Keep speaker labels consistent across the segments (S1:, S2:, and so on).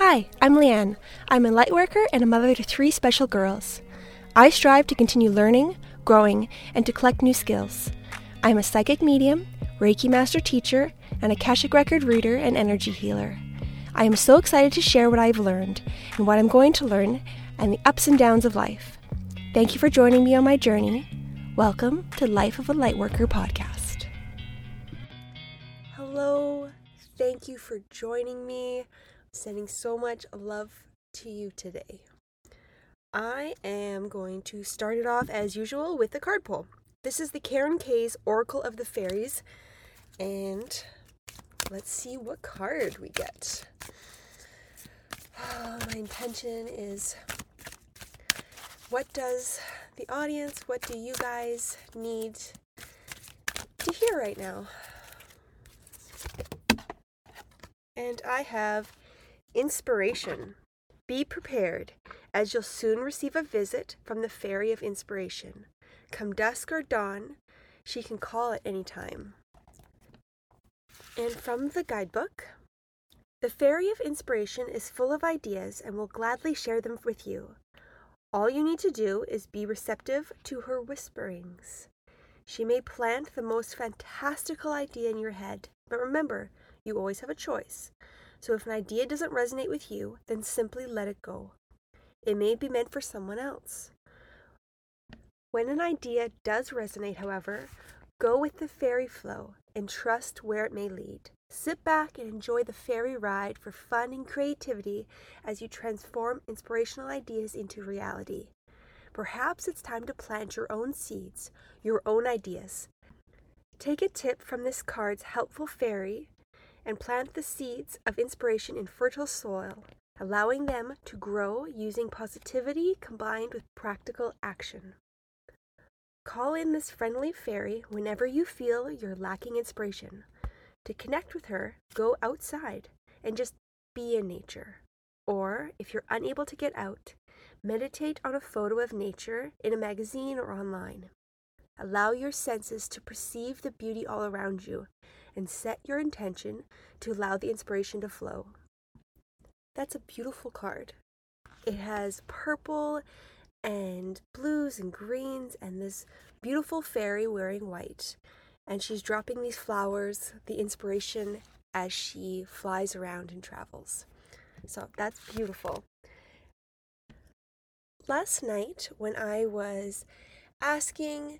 S1: Hi, I'm Leanne. I'm a lightworker and a mother to three special girls. I strive to continue learning, growing, and to collect new skills. I am a psychic medium, Reiki master teacher, and a Akashic record reader and energy healer. I am so excited to share what I've learned and what I'm going to learn and the ups and downs of life. Thank you for joining me on my journey. Welcome to Life of a Lightworker podcast. Hello, thank you for joining me. Sending so much love to you today. I am going to start it off as usual with the card pull. This is the Karen Kay's Oracle of the Fairies, and let's see what card we get. Oh, my intention is what does the audience, what do you guys need to hear right now? And I have inspiration. Be prepared, as you'll soon receive a visit from the Fairy of Inspiration. Come dusk or dawn, she can call at any time. And from the guidebook, the Fairy of Inspiration is full of ideas and will gladly share them with you. All you need to do is be receptive to her whisperings. She may plant the most fantastical idea in your head, but remember, you always have a choice. So if an idea doesn't resonate with you, then simply let it go. It may be meant for someone else. When an idea does resonate, however, go with the fairy flow and trust where it may lead. Sit back and enjoy the fairy ride for fun and creativity as you transform inspirational ideas into reality. Perhaps it's time to plant your own seeds, your own ideas. Take a tip from this card's helpful fairy and plant the seeds of inspiration in fertile soil, allowing them to grow using positivity combined with practical action. Call in this friendly fairy whenever you feel you're lacking inspiration. To connect with her, go outside and just be in nature. Or, if you're unable to get out, meditate on a photo of nature in a magazine or online. Allow your senses to perceive the beauty all around you and set your intention to allow the inspiration to flow. That's a beautiful card. It has purple and blues and greens and this beautiful fairy wearing white. And she's dropping these flowers, the inspiration as she flies around and travels. So that's beautiful. Last night, when I was asking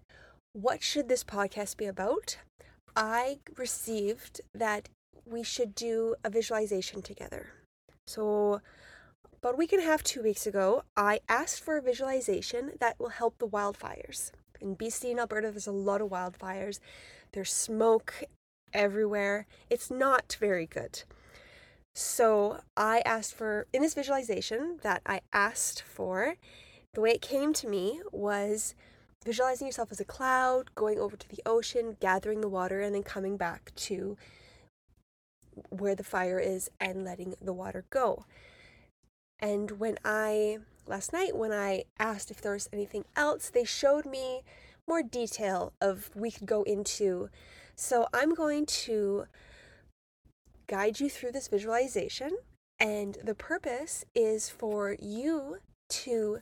S1: what should this podcast be about, I received that we should do a visualization together. So, about a week and a half, two weeks ago, I asked for a visualization that will help the wildfires. In BC and Alberta, there's a lot of wildfires. There's smoke everywhere. It's not very good. So, I asked for, in this visualization that I asked for, the way it came to me was visualizing yourself as a cloud, going over to the ocean, gathering the water, and then coming back to where the fire is and letting the water go. And when I, last night, when I asked if there was anything else, they showed me more detail of we could go into. So I'm going to guide you through this visualization. And the purpose is for you to,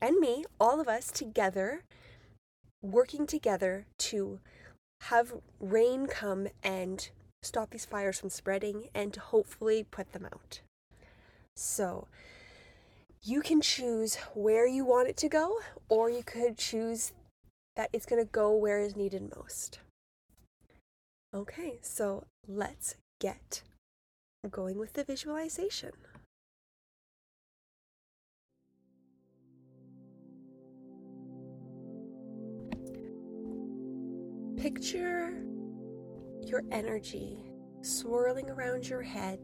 S1: and me, all of us together, working together to have rain come and stop these fires from spreading and to hopefully put them out. So, you can choose where you want it to go, or you could choose that it's going to go where is needed most. Okay, so let's get going with the visualization. Picture your energy swirling around your head,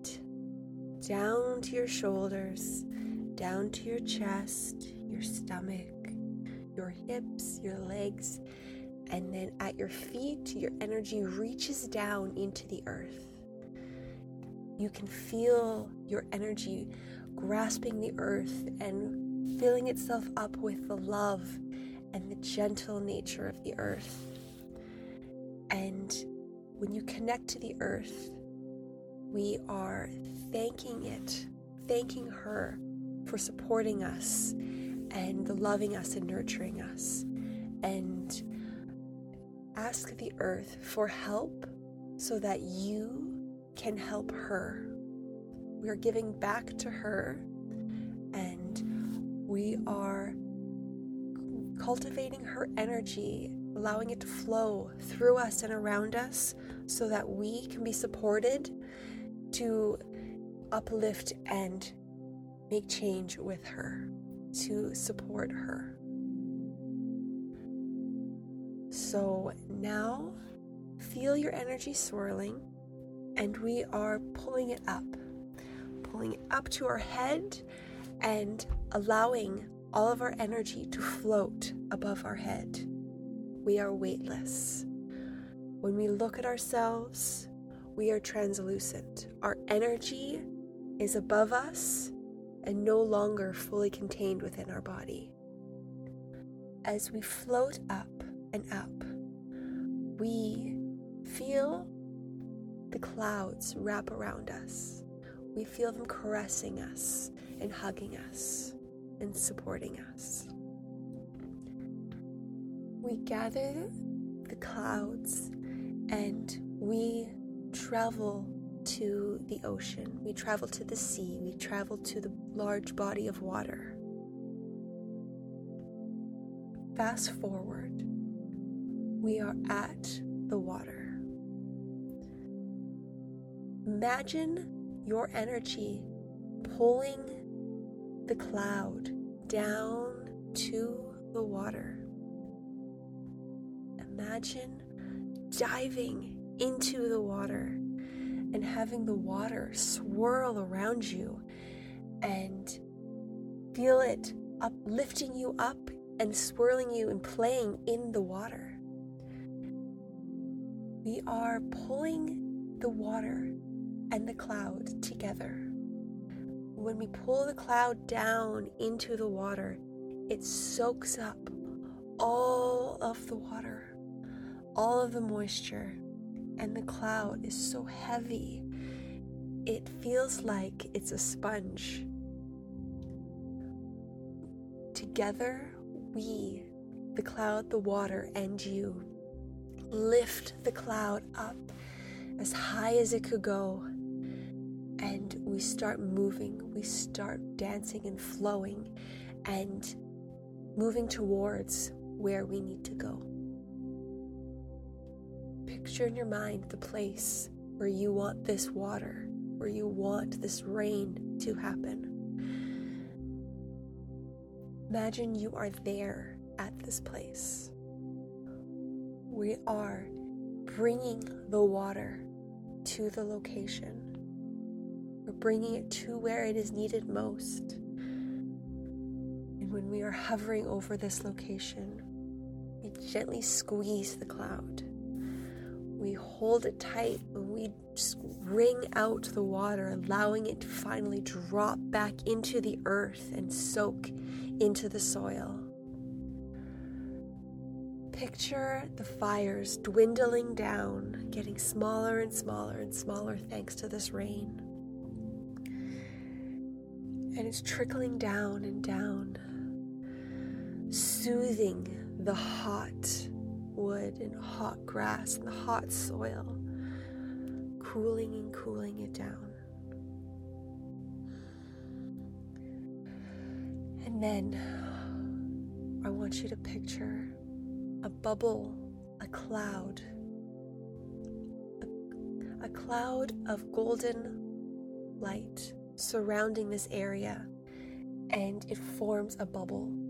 S1: down to your shoulders, down to your chest, your stomach, your hips, your legs, and then at your feet, your energy reaches down into the earth. You can feel your energy grasping the earth and filling itself up with the love and the gentle nature of the earth. And when you connect to the earth, we are thanking it thanking her for supporting us and loving us and nurturing us. And ask the earth for help so that you can help her. We are giving back to her and we are cultivating her energy, allowing it to flow through us and around us so that we can be supported to uplift and make change with her, to support her. So now feel your energy swirling, and we are pulling it up, pulling it up to our head and allowing all of our energy to float above our head. We are weightless. When we look at ourselves, we are translucent. Our energy is above us and no longer fully contained within our body. As we float up and up, we feel the clouds wrap around us. We feel them caressing us and hugging us and supporting us. We gather the clouds and we travel to the ocean, we travel to the sea, we travel to the large body of water. Fast forward, we are at the water. Imagine your energy pulling the cloud down to the water. Imagine diving into the water and having the water swirl around you and feel it uplifting you up and swirling you and playing in the water. We are pulling the water and the cloud together when we pull the cloud down into the water, it soaks up all of the water, all of the moisture, and the cloud is so heavy, it feels like it's a sponge. Together, we, the cloud, the water, and you, lift the cloud up as high as it could go and we start moving, we start dancing and flowing and moving towards where we need to go. Picture in your mind the place where you want this water, where you want this rain to happen. Imagine you are there at this place. We are bringing the water to the location we're bringing it to where it is needed most. And when we are hovering over this location, we gently squeeze the cloud. We hold it tight we just wring out the water, allowing it to finally drop back into the earth and soak into the soil. Picture the fires dwindling down, getting smaller and smaller and smaller thanks to this rain and it's trickling down and down, soothing the hot wood and hot grass and the hot soil, cooling and cooling it down. And then I want you to picture a bubble, a cloud, a, a cloud of golden light surrounding this area and it forms a bubble.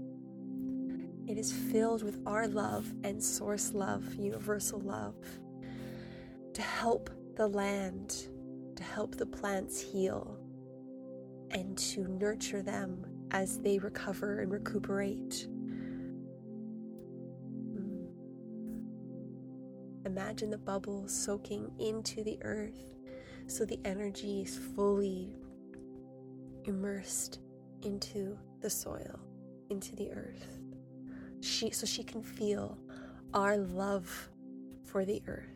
S1: It is filled with our love and source love, universal love, to help the land, to help the plants heal, and to nurture them as they recover and recuperate. Hmm. Imagine the bubble soaking into the earth so the energy is fully immersed into the soil, into the earth she so she can feel our love for the earth.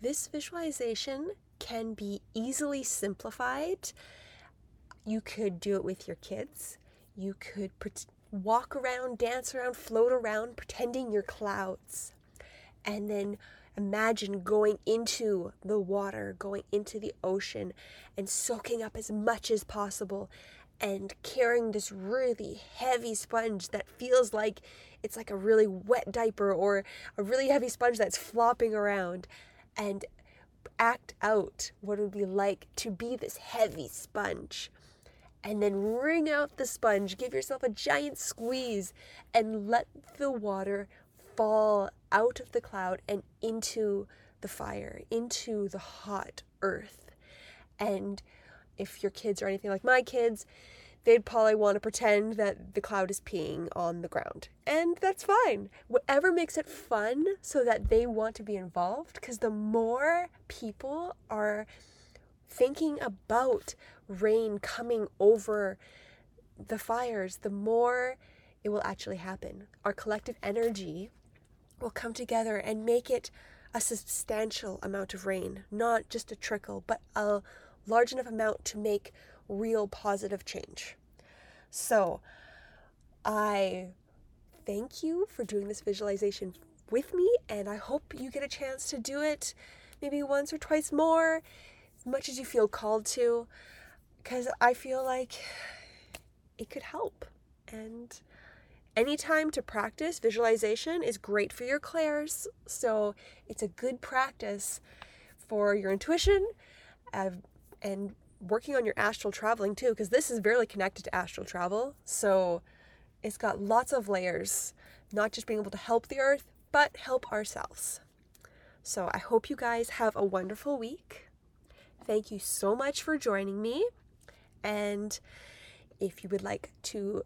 S1: This visualization can be easily simplified. You could do it with your kids. You could walk around, dance around, float around, pretending you're clouds. And then imagine going into the water, going into the ocean, and soaking up as much as possible and carrying this really heavy sponge that feels like it's like a really wet diaper or a really heavy sponge that's flopping around and act out what it would be like to be this heavy sponge. And then wring out the sponge, give yourself a giant squeeze, and let the water fall out of the cloud and into the fire, into the hot earth. And if your kids are anything like my kids, they'd probably want to pretend that the cloud is peeing on the ground. And that's fine. Whatever makes it fun so that they want to be involved, because the more people are thinking about rain coming over the fires, the more it will actually happen. Our collective energy will come together and make it a substantial amount of rain, not just a trickle, but a large enough amount to make real positive change. So, I thank you for doing this visualization with me, and I hope you get a chance to do it maybe once or twice more, much as you feel called to, because I feel like it could help. And any time to practice visualization is great for your clairs, so it's a good practice for your intuition uh, and working on your astral traveling too, because this is very connected to astral travel. So it's got lots of layers, not just being able to help the earth, but help ourselves. So I hope you guys have a wonderful week. Thank you so much for joining me. And if you would like to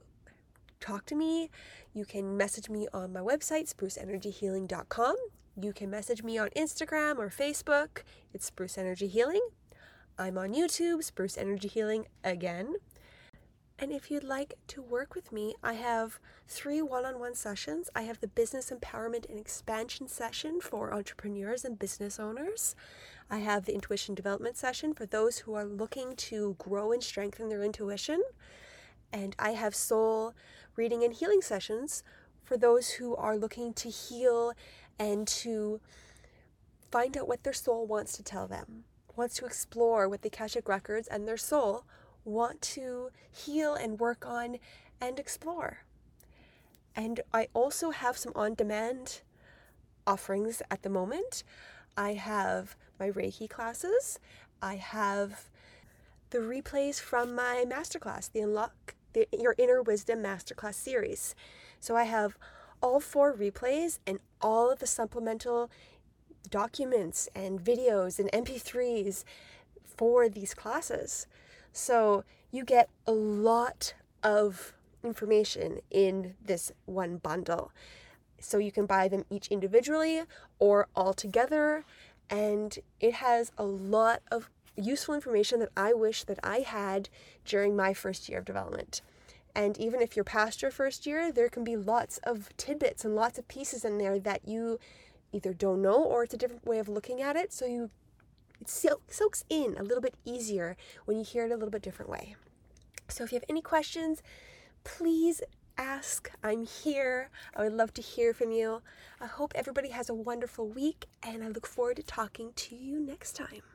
S1: talk to me, you can message me on my website, spruceenergyhealing.com. You can message me on Instagram or Facebook. It's Spruce Energy Healing. I'm on YouTube, Spruce Energy Healing again. And if you'd like to work with me, I have three one on one sessions. I have the Business Empowerment and Expansion session for entrepreneurs and business owners. I have the Intuition Development session for those who are looking to grow and strengthen their intuition. And I have soul reading and healing sessions for those who are looking to heal and to find out what their soul wants to tell them wants to explore what the Akashic Records and their soul want to heal and work on and explore. And I also have some on demand offerings at the moment. I have my Reiki classes. I have the replays from my masterclass, the Unlock the, Your Inner Wisdom Masterclass series. So I have all four replays and all of the supplemental documents and videos and MP3s for these classes. So you get a lot of information in this one bundle. So you can buy them each individually or all together. And it has a lot of useful information that I wish that I had during my first year of development. And even if you're past your first year, there can be lots of tidbits and lots of pieces in there that you either don't know or it's a different way of looking at it. So you it soaks in a little bit easier when you hear it a little bit different way. So if you have any questions, please ask. I'm here. I would love to hear from you. I hope everybody has a wonderful week and I look forward to talking to you next time.